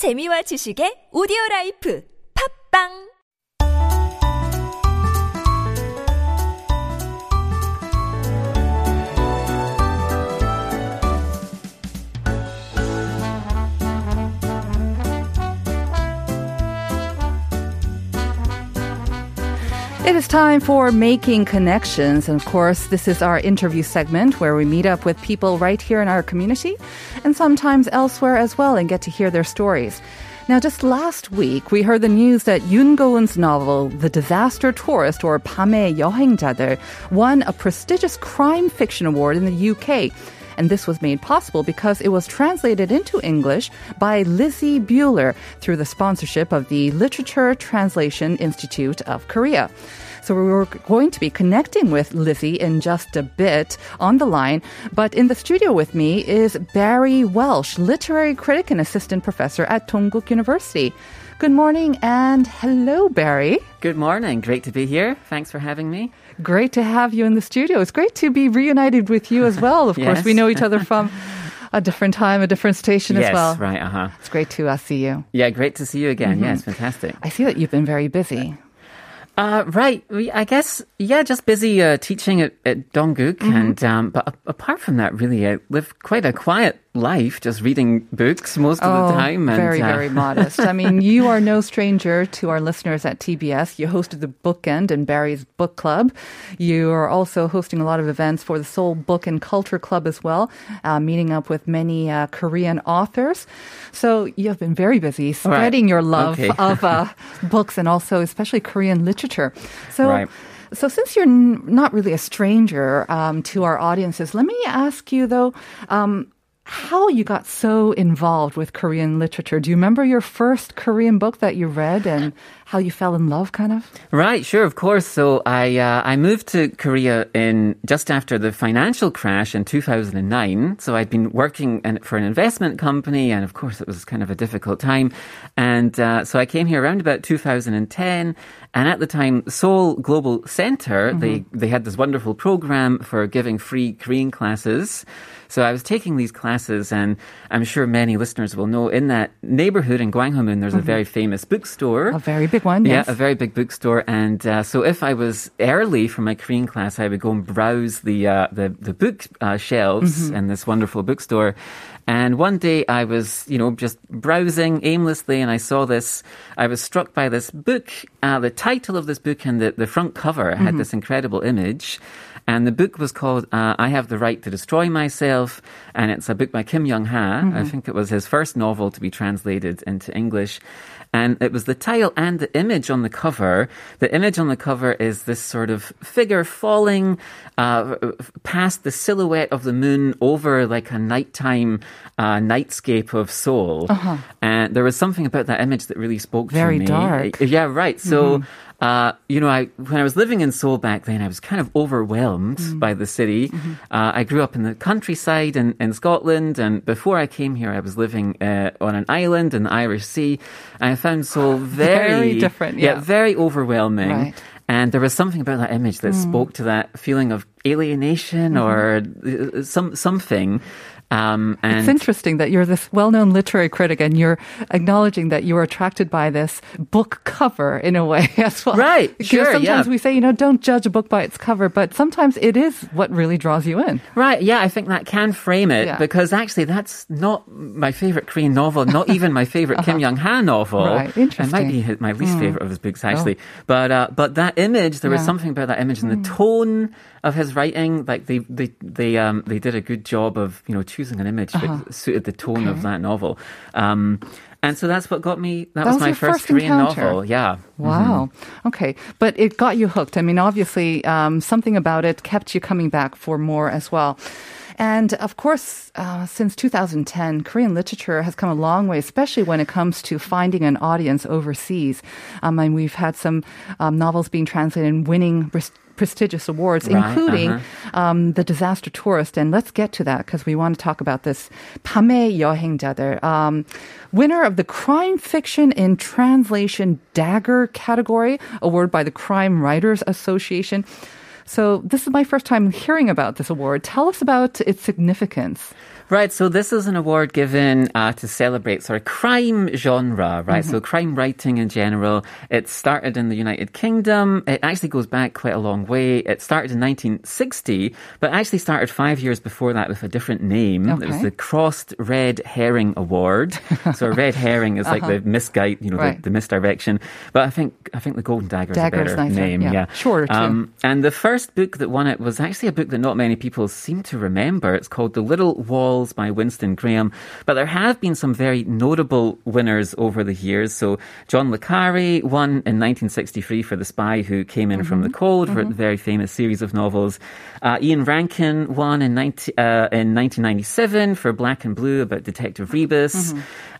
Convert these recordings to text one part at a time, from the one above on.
재미와 지식의 오디오 라이프. 팝빵 It is time for Making Connections. And of course, this is our interview segment where we meet up with people right here in our community and sometimes elsewhere as well and get to hear their stories. Now, just last week, we heard the news that Yoon Go-eun's novel, The Disaster Tourist or 밤의 여행자들, won a prestigious crime fiction award in the UK. And this was made possible because it was translated into English by Lizzie Buehler through the sponsorship of the Literature Translation Institute of Korea. So we're going to be connecting with Lizzie in just a bit on the line. But in the studio with me is Barry Welsh, literary critic and assistant professor at Dongguk University. Good morning and hello, Barry. Good morning. Great to be here. Thanks for having me. Great to have you in the studio. It's great to be reunited with you as well. Of course, we know each other from a different time, a different station yes, as well. Yes, right. Uh huh. It's great to uh, see you. Yeah, great to see you again. Mm-hmm. Yes, fantastic. I see that you've been very busy. Uh, right. We, I guess, yeah, just busy uh, teaching at, at Dongguk. Mm-hmm. And, um, but a- apart from that, really, I live quite a quiet life, just reading books most of the time. And, Oh, very, uh, very modest. I mean, you are no stranger to our listeners at TBS. You hosted the Bookend and Barry's Book Club. You are also hosting a lot of events for the Seoul Book and Culture Club as well, uh, meeting up with many uh, Korean authors. So you have been very busy All right. spreading your love Okay. of uh, books and also especially Korean literature. So. Right. So, since you're n- not really a stranger um, to our audiences, let me ask you though, um, how you got so involved with Korean literature. Do you remember your first Korean book that you read and how you fell in love, kind of? Right, sure, of course. So I uh, I moved to Korea in just after the financial crash in 2009. So I'd been working in, for an investment company, and of course it was kind of a difficult time. And uh, so I came here around about 2010. And at the time, Seoul Global Center they they had this wonderful program for giving free Korean classes. So I was taking these classes, and I'm sure many listeners will know in that neighborhood in Gwanghwamun, there's a very famous bookstore. A very big one, Yeah, yes. a very big bookstore, and uh, so if I was early for my Korean class, I would go and browse the uh, the the book uh, shelves Mm-hmm. in this wonderful bookstore. And one day I was, you know, just browsing aimlessly, and I saw this. I was struck by this book. Uh, the title of this book and the the front cover Mm-hmm. had this incredible image. And the book was called uh, "I Have the Right to Destroy Myself," and it's a book by Kim Young Ha. Mm-hmm. I think it was his first novel to be translated into English. And it was the title and the image on the cover. The image on the cover is this sort of figure falling uh, past the silhouette of the moon over like a nighttime uh, nightscape of Seoul. And there was something about that image that really spoke Uh-huh. Very to me. dark. Mm-hmm. Yeah, right. So, uh, you know, I when I was living in Seoul back then, I was kind of overwhelmed Mm-hmm. by the city. Uh, I grew up in the countryside in, in Scotland, and before I came here, I was living uh, on an island in the Irish Sea. I found Seoul very, Very different, yeah. very overwhelming. Right. Mm. And there was something about that image that spoke to that feeling of alienation Mm-hmm. or uh, some something. Um, and It's interesting that you're this well-known literary critic and you're acknowledging that you were attracted by this book cover in a way as well. Right, Because sure, sometimes yeah. we say, you know, don't judge a book by its cover, but sometimes it is what really draws you in. Right, yeah, I think that can frame it Yeah. because actually that's not my favorite Korean novel, not even my favorite Kim Young Ha novel. Uh-huh. Right, It might be his, my least favorite of his books actually. But uh, but that image, there was something about that image and the tone of his writing. Like they they they um they did a good job of you know choosing an image that suited the tone of that novel. Um, and so that's what got me. That, That was was, my your first Korean encounter. novel. Yeah. Wow. Okay. But it got you hooked. I mean, obviously, um, something about it kept you coming back for more as well. And of course, uh, since 2010, Korean literature has come a long way, especially when it comes to finding an audience overseas. Um, and we've had some um, novels being translated and winning prestigious awards, Right, including uh-huh. um, The Disaster Tourist. And let's get to that because we want to talk about this. 밤의 여행자들. Um, winner of the Crime Fiction in Translation Dagger category, award by the Crime Writers Association. So this is my first time hearing about this award. Tell us about its significance. Right, so this is an award given uh, to celebrate sort of crime genre, right? Mm-hmm. So crime writing in general. It started in the United Kingdom. It actually goes back quite a long way. It started in 1960, but actually started five years before that with a different name. It was the Crossed Red Herring Award. so a red herring is like the misguide, you know, Uh-huh. Right. the, the misdirection. But I think I think the Golden Dagger is a better nicer, name. yeah. Yeah, too. Um, and the first book that won it was actually a book that not many people seem to remember. It's called The Little Walls by Winston Graham. But there have been some very notable winners over the years. So John Le Carre won in 1963 for The Spy Who Came In From the Cold, for a very famous series of novels. Uh, Ian Rankin won in, 19, uh, in 1997 for Black and Blue about Detective Rebus.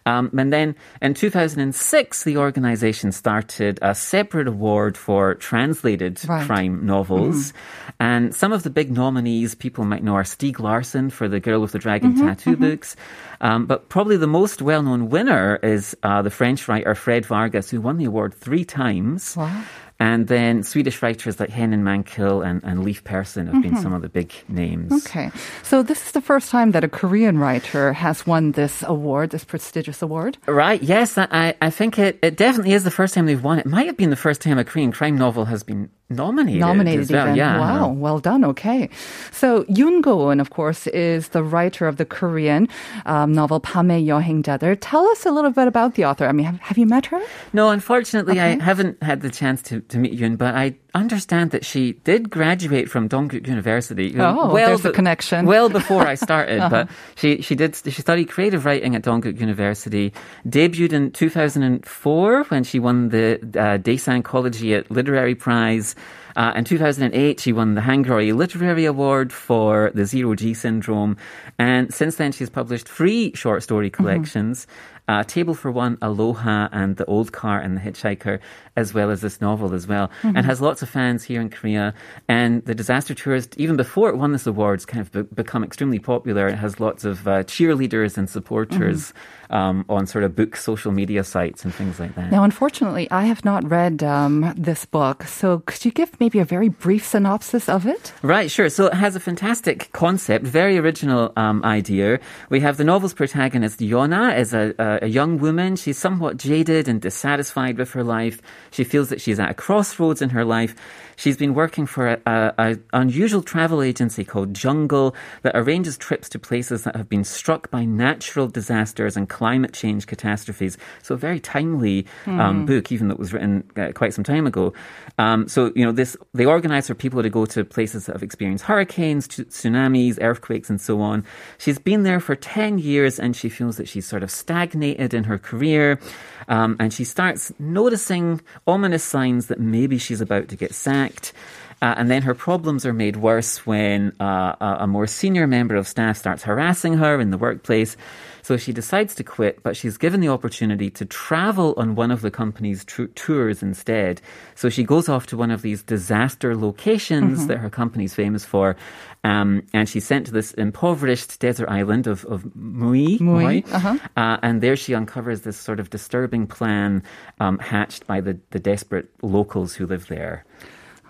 Um, and then in 2006, the organization started a separate award for translated Right. crime novels. And some of the big nominees people might know are Stieg Larsson for The Girl with the Dragon Tattoo books. Um, but probably the most well known winner is uh, the French writer Fred Vargas, who won the award three times. Wow. And then Swedish writers like Henning Mankell and, and Leif Persson have been some of the big names. Okay. So this is the first time that a Korean writer has won this award, this prestigious award. Right, yes, I, I think it, it definitely is the first time they've won. It might have been the first time a Korean crime novel has been nominated. Nominated as well. even. Yeah. Wow, well done. Okay. So Yoon Go-eun, of course, is the writer of the Korean um, novel 밤의 여행자들. Tell us a little bit about the author. I mean, have, have you met her? No, unfortunately, Okay. I haven't had the chance to, to meet Yoon, but I understand that she did graduate from Dongguk University. Oh, there's a connection. Well before I started, but she, she did, she studied creative writing at Dongguk University, debuted in 2004 when she won the uh, Daesan Collegiate Literary Prize. Uh, in 2008, she won the Hankyoreh Literary Award for the Zero G Syndrome. And since then, she's published three short story collections. Uh, Table for One, Aloha, and The Old Car and The Hitchhiker, as well as this novel as well, and has lots of fans here in Korea. And The Disaster Tourist, even before it won this award, has kind of be- become extremely popular. It has lots of uh, cheerleaders and supporters um, on sort of book social media sites and things like that. Now, unfortunately, I have not read um, this book. So could you give maybe a very brief synopsis of it? Right, sure. So it has a fantastic concept, very original um, idea. We have the novel's protagonist, Yona, as a, a, a young woman. She's somewhat jaded and dissatisfied with her life. She feels that she's at a crossroads in her life. She's been working for a, a, a unusual travel agency called Jungle that arranges trips to places that have been struck by natural disasters and climate change catastrophes. So a very timely um, book, even though it was written uh, quite some time ago. Um, so you know, this they organize for people to go to places that have experienced hurricanes, t- tsunamis, earthquakes, and so on. She's been there for ten years, and she feels that she's sort of stagnated in her career. Um, and she starts noticing ominous signs that maybe she's about to get sacked. Uh, and then her problems are made worse when uh, a, a more senior member of staff starts harassing her in the workplace. So she decides to quit, but she's given the opportunity to travel on one of the company's tr- tours instead. So she goes off to one of these disaster locations that her company's famous for. Um, and she's sent to this impoverished desert island of, of Mui. Mui, Mui. uh-huh. Uh, and there she uncovers this sort of disturbing plan um, hatched by the, the desperate locals who live there.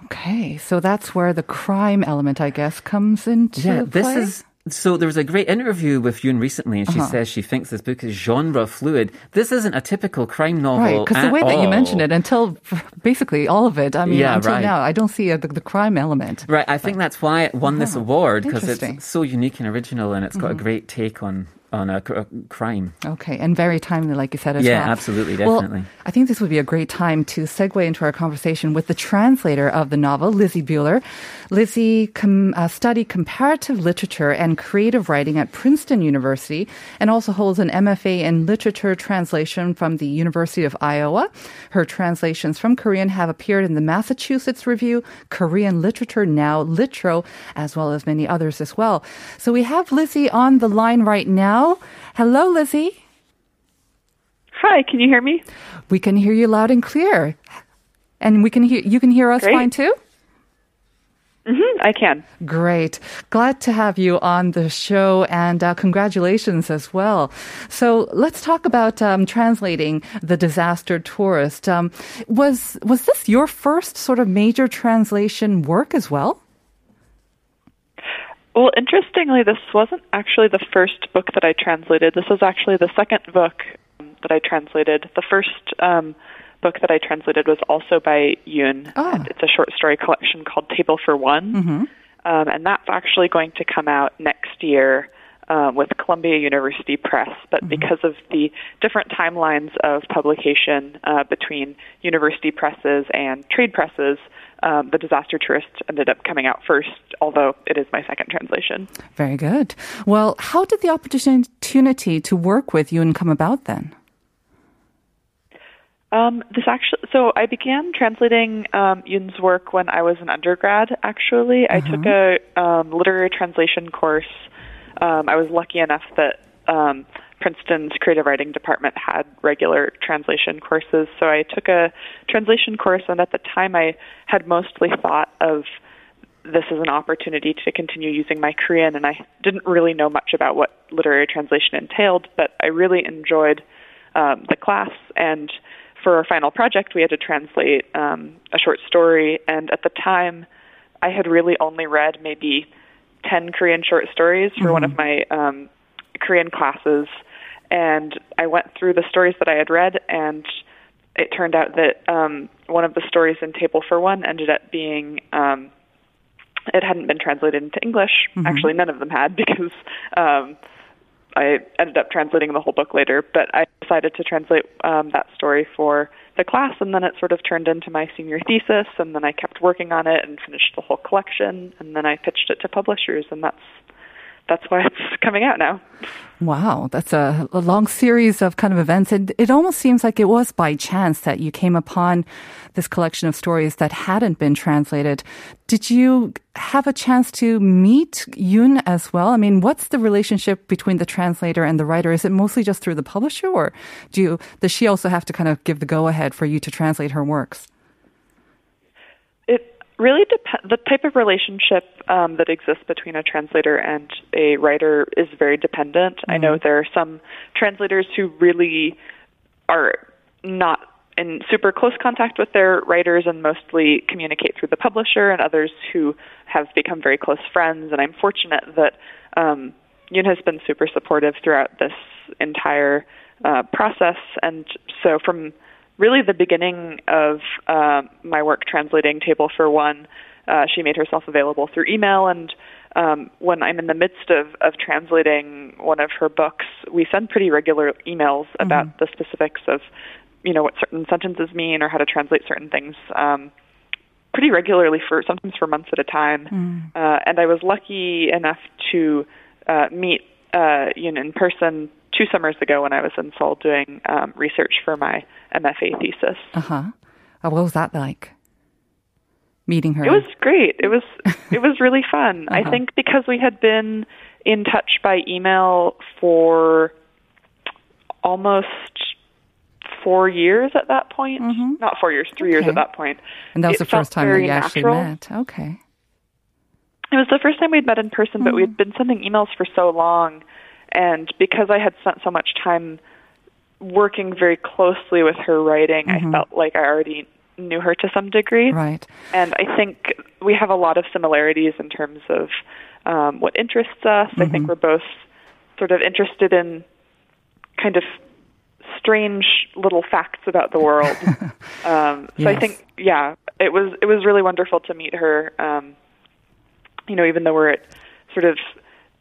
Okay, so that's where the crime element, I guess, comes into Yeah, this play? is. So there was a great interview with Yoon recently, and she Uh-huh. says she thinks this book is genre fluid. This isn't a typical crime novel, Right, because the way that you all. mentioned it, until basically all of it, I mean, Yeah, until right. now, I don't see uh, the, the crime element. Right, I think that's why it won this award because it's so unique and original, and it's got a great take on on a, cr- a crime. Okay, and very timely, like you said as Yeah, well. absolutely, Well, definitely. I think this would be a great time to segue into our conversation with the translator of the novel, Lizzie Buehler. Lizzie com- uh, studied comparative literature and creative writing at Princeton University and also holds an MFA in literature translation from the University of Iowa. Her translations from Korean have appeared in the Massachusetts Review, Korean Literature Now, Litro, as well as many others as well. So we have Lizzie on the line right now. Hello, Lizzie. Hi, can you hear me? We can hear you loud and clear. And we can hear you can hear us Great. fine too? hmm I can. Great. Glad to have you on the show and uh, congratulations as well. So let's talk about um, translating The Disaster Tourist. Um, was, was this your first sort of major translation work as well? Well, interestingly, this wasn't actually the first book that I translated. This was actually the second book um, that I translated. The first um, book that I translated was also by Yoon. Oh. And it's a short story collection called Table for One. Mm-hmm. Um, and that's actually going to come out next year um, with Columbia University Press. But because of the different timelines of publication uh, between university presses and trade presses, um, the Disaster Tourist ended up coming out first, although it is my second translation. Very good. Well, how did the opportunity to work with Yoon come about then? Um, this actually, so I began translating um, Yoon's work when I was an undergrad. Actually, I took a um, literary translation course. Um, I was lucky enough that um, Princeton's creative writing department had regular translation courses. So I took a translation course, and at the time, I had mostly thought of this as an opportunity to continue using my Korean, and I didn't really know much about what literary translation entailed, but I really enjoyed um, the class and for our final project, we had to translate um, a short story, and at the time, I had really only read maybe 10 Korean short stories for one of my um, Korean classes. And I went through the stories that I had read, and it turned out that um, one of the stories in Table for One ended up being. Um, it hadn't been translated into English. Actually, none of them had because um, I ended up translating the whole book later, but I decided to translate um, that story for the class, and then it sort of turned into my senior thesis, and then I kept working on it and finished the whole collection, and then I pitched it to publishers, and that's that's why it's coming out now. Wow, that's a, a, long series of kind of events. And it almost seems like it was by chance that you came upon this collection of stories that hadn't been translated. Did you have a chance to meet Yoon as well? I mean, what's the relationship between the translator and the writer? Is it mostly just through the publisher, or do you, does she also have to kind of give the go ahead for you to translate her works? Really depends. The type of relationship um, that exists between a translator and a writer is very dependent. Mm-hmm. I know there are some translators who really are not in super close contact with their writers and mostly communicate through the publisher, and others who have become very close friends. And I'm fortunate that um, Yoon has been super supportive throughout this entire uh, process. And so, from really the beginning of uh, my work translating Table for One, uh, she made herself available through email. And um, when I'm in the midst of, of translating one of her books, we send pretty regular emails mm-hmm. about the specifics of, you know, what certain sentences mean or how to translate certain things. Um, pretty regularly for sometimes for months at a time, mm. uh, and I was lucky enough to uh, meet uh, you know in person two summers ago when I was in Seoul doing um, research for my MFA thesis. Uh huh. what was that like? Meeting her. It was great. It was it was really fun. uh-huh. I think because we had been in touch by email for almost four years at that point. Mm-hmm. Not four years, three okay. years at that point. And that was it the first time that you actually met. Okay. It was the first time we'd met in person, mm-hmm. but we'd been sending emails for so long. And because I had spent so much time working very closely with her writing, mm-hmm. I felt like I already knew her to some degree. Right. And I think we have a lot of similarities in terms of um, what interests us. I think we're both sort of interested in kind of strange little facts about the world. um, so Yes. I think, yeah, it was it was really wonderful to meet her. Um, you know, even though we're at sort of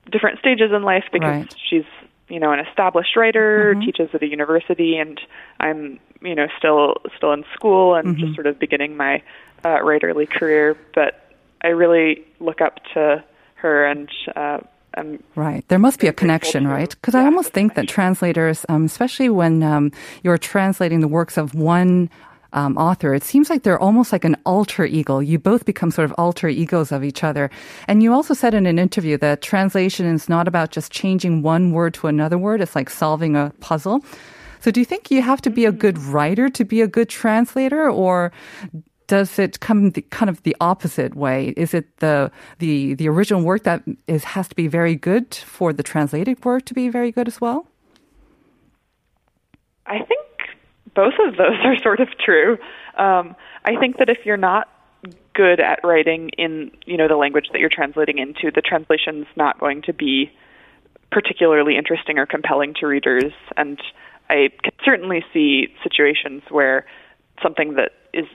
different stages in life, because Right. she's you know an established writer, teaches at a university, and I'm you know still still in school and just sort of beginning my uh, writerly career. But I really look up to her and. Uh, I'm Right. There must be a connection, right? Because I almost think that translators, um, especially when um, you're translating the works of one um, author, it seems like they're almost like an alter ego. You both become sort of alter egos of each other. And you also said in an interview that translation is not about just changing one word to another word. It's like solving a puzzle. So do you think you have to be a good writer to be a good translator or does it come the, kind of the opposite way? Is it the the the original work that is has to be very good for the translated work to be very good as well? I think both of those are sort of true. Um, I think that if you're not good at writing in you know the language that you're translating into, the translation's not going to be particularly interesting or compelling to readers. And I can certainly see situations where something that is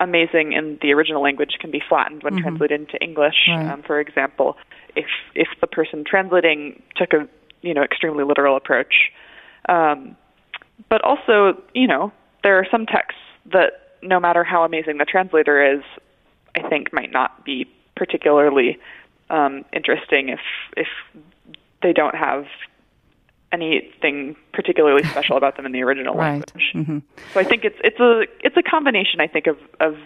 amazing in the original language can be flattened when mm-hmm. translated into English. Right. Um, for example, if if the person translating took a you know extremely literal approach, um, but also you know there are some texts that no matter how amazing the translator is, I think might not be particularly um, interesting if if they don't have anything particularly special about them in the original right. language. Mm-hmm. So I think it's it's a it's a combination. I think of of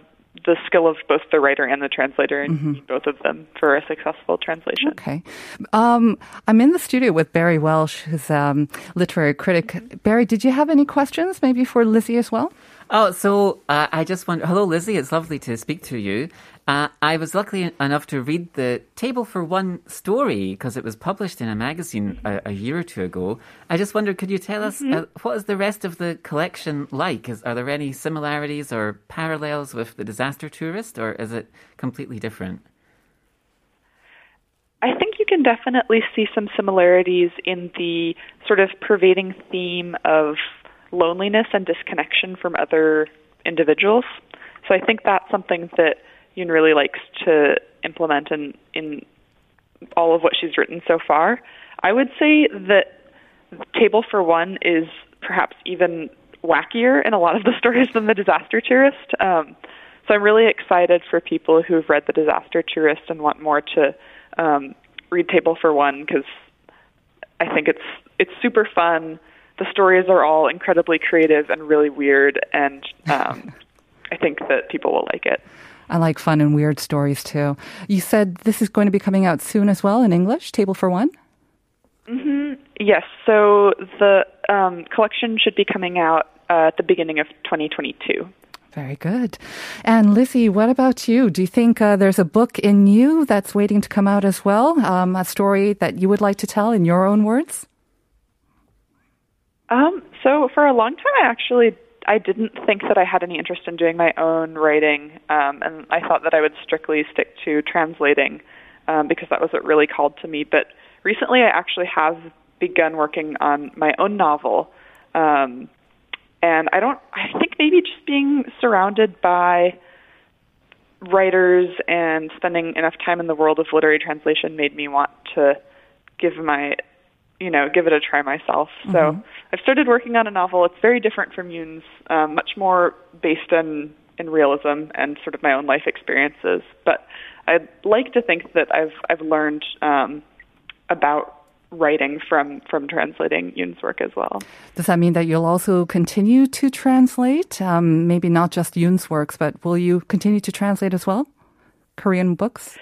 the skill of both the writer and the translator and mm-hmm. both of them for a successful translation. Okay. Um, I'm in the studio with Barry Welsh, who's a um, literary critic. Barry, did you have any questions maybe for Lizzie as well? Oh, so uh, I just wonder. Hello, Lizzie. It's lovely to speak to you. Uh, I was lucky enough to read the Table for One story because it was published in a magazine a, a, year or two ago. I just wondered, could you tell us mm-hmm. uh, what is the rest of the collection like? Is, are there any similarities or parallels with the Disaster Tourist, or is it completely different? I think you can definitely see some similarities in the sort of pervading theme of loneliness and disconnection from other individuals. So I think that's something that Really likes to implement in in all of what she's written so far. I would say that Table for One is perhaps even wackier in a lot of the stories than The Disaster Tourist. Um, so I'm really excited for people who've read The Disaster Tourist and want more to um, read Table for One because I think it's it's super fun the stories are all incredibly creative and really weird, and um, I think that people will like it. I like fun and weird stories too. You said this is going to be coming out soon as well in English, Table for One? Mm-hmm. Yes. So the um, collection should be coming out uh, at the beginning of 2022. Very good. And Lizzie, what about you? Do you think uh, there's a book in you that's waiting to come out as well? Um, a story that you would like to tell in your own words? Um, so for a long time, I actually I didn't think that I had any interest in doing my own writing, um, and I thought that I would strictly stick to translating um, because that was what really called to me. But recently, I actually have begun working on my own novel, um, and I don't. I think maybe just being surrounded by writers and spending enough time in the world of literary translation made me want to give my you know, give it a try myself. Mm-hmm. So I've started working on a novel. It's very different from Yun's, um, much more based in in realism and sort of my own life experiences. But I'd like to think that I've I've learned um, about writing from from translating Yun's work as well. Does that mean that you'll also continue to translate? Um, maybe not just Yun's works, but will you continue to translate as well? Korean books?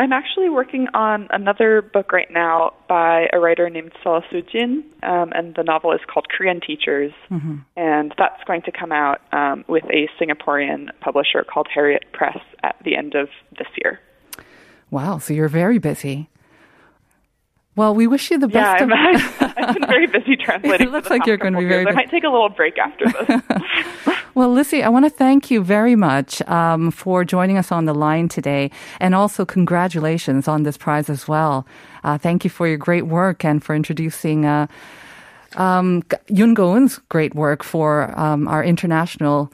I'm actually working on another book right now by a writer named Seo Soo-jin, um, and the novel is called Korean Teachers, mm-hmm. and that's going to come out um, with a Singaporean publisher called Harriet Press at the end of this year. Wow, so you're very busy. Well, we wish you the best. Yeah, I've, I've been very busy translating. it looks like you're going to be very. I might take a little break after this. well, Lizzie, I want to thank you very much um, for joining us on the line today, and also congratulations on this prize as well. Uh, thank you for your great work and for introducing. Uh, um, Yun Go-eun's great work for um, our international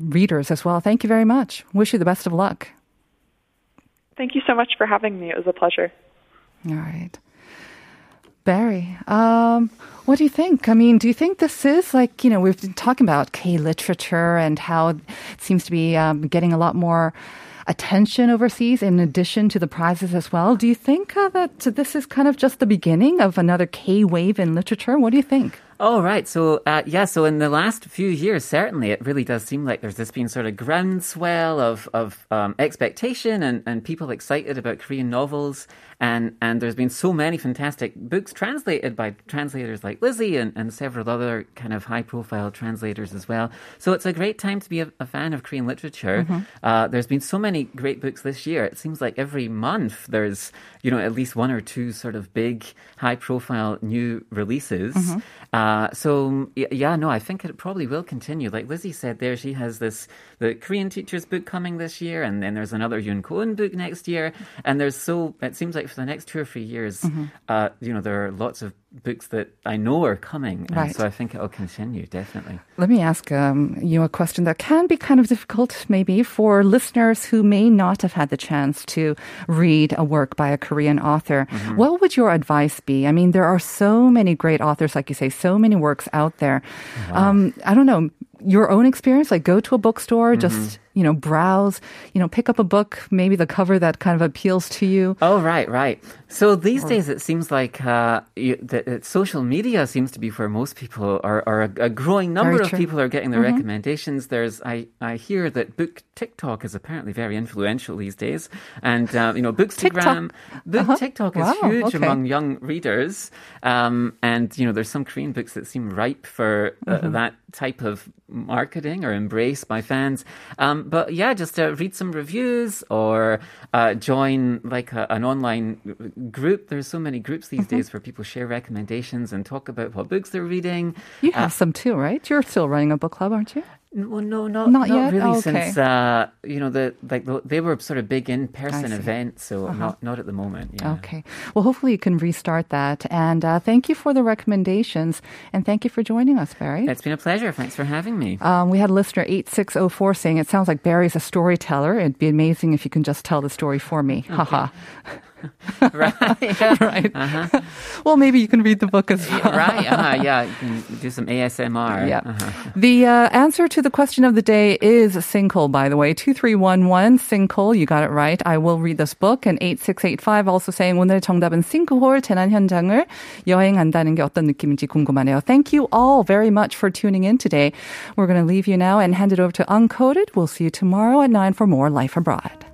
readers as well. Thank you very much. Wish you the best of luck. Thank you so much for having me. It was a pleasure. All right. Barry, um, what do you think? I mean, do you think this is like, you know, we've been talking about K literature and how it seems to be um, getting a lot more attention overseas in addition to the prizes as well. Do you think uh, that this is kind of just the beginning of another K wave in literature? What do you think? Oh, right. So, uh, yeah, so in the last few years, certainly it really does seem like there's this been sort of groundswell of, of um, expectation and, and people excited about Korean novels. And, and there's been so many fantastic books translated by translators like Lizzie and, and several other kind of high profile translators as well. So it's a great time to be a, a fan of Korean literature. Mm-hmm. Uh, there's been so many great books this year. It seems like every month there's, you know, at least one or two sort of big high profile new releases. Mm-hmm. Uh, Uh, so yeah, no, I think it probably will continue. Like Lizzie said, there she has this the Korean teachers book coming this year, and then there's another Yun Koon book next year, and there's so it seems like for the next two or three years, uh, you know, there are lots of books that I know are coming, and Right. so I think it'll continue definitely. Let me ask um, you a question that can be kind of difficult, maybe, for listeners who may not have had the chance to read a work by a Korean author. Mm-hmm. What would your advice be? I mean, there are so many great authors, like you say, so many works out there. Um, I don't know. Your own experience, like go to a bookstore, Mm-hmm. just you know, browse, you know, pick up a book, maybe the cover that kind of appeals to you. Oh right, right. So these days it seems like uh, you, that that social media seems to be where most people are, are a, a growing number of people are getting their recommendations. There's I, I hear that book TikTok is apparently very influential these days, and uh, you know Bookstagram, book TikTok is Uh-huh. Wow, huge okay. among young readers, um, and you know there's some Korean books that seem ripe for uh, Mm-hmm. that type of marketing or embrace by fans. Um, but yeah, just uh, read some reviews or uh, join like a, an online group. There's so many groups Mm-hmm. these days where people share recommendations and talk about what books they're reading. You have some too, right? You're still running a book club, aren't you? Well, no, not Not not, yet? really. Oh, okay. Since uh, you know the like the, they were sort of big in person. Uh-huh. events, so not not at the moment. Yeah. Okay. Well, hopefully you can restart that. And uh, thank you for the recommendations. And thank you for joining us, Barry. It's been a pleasure. Thanks for having me. Um, we had listener 8604 saying, It sounds like Barry's a storyteller. It'd be amazing if you can just tell the story for me. Haha. right. Yeah. right. Well, maybe you can read the book as well. right. Uh-huh, yeah. You can do some ASMR. Yeah. Uh-huh. The uh, answer to the question of the day is sinkhole, by the way. 2311, sinkhole. You got it right. I will read this book. And 8685 also saying 오늘 정답은 sinkhole 재난 현장을 여행한다는 게 어떤 느낌인지 궁금하네요. Thank you all very much for tuning in today. We're going to leave you now and hand it over to Uncoded. We'll see you tomorrow at 9 for more Life Abroad.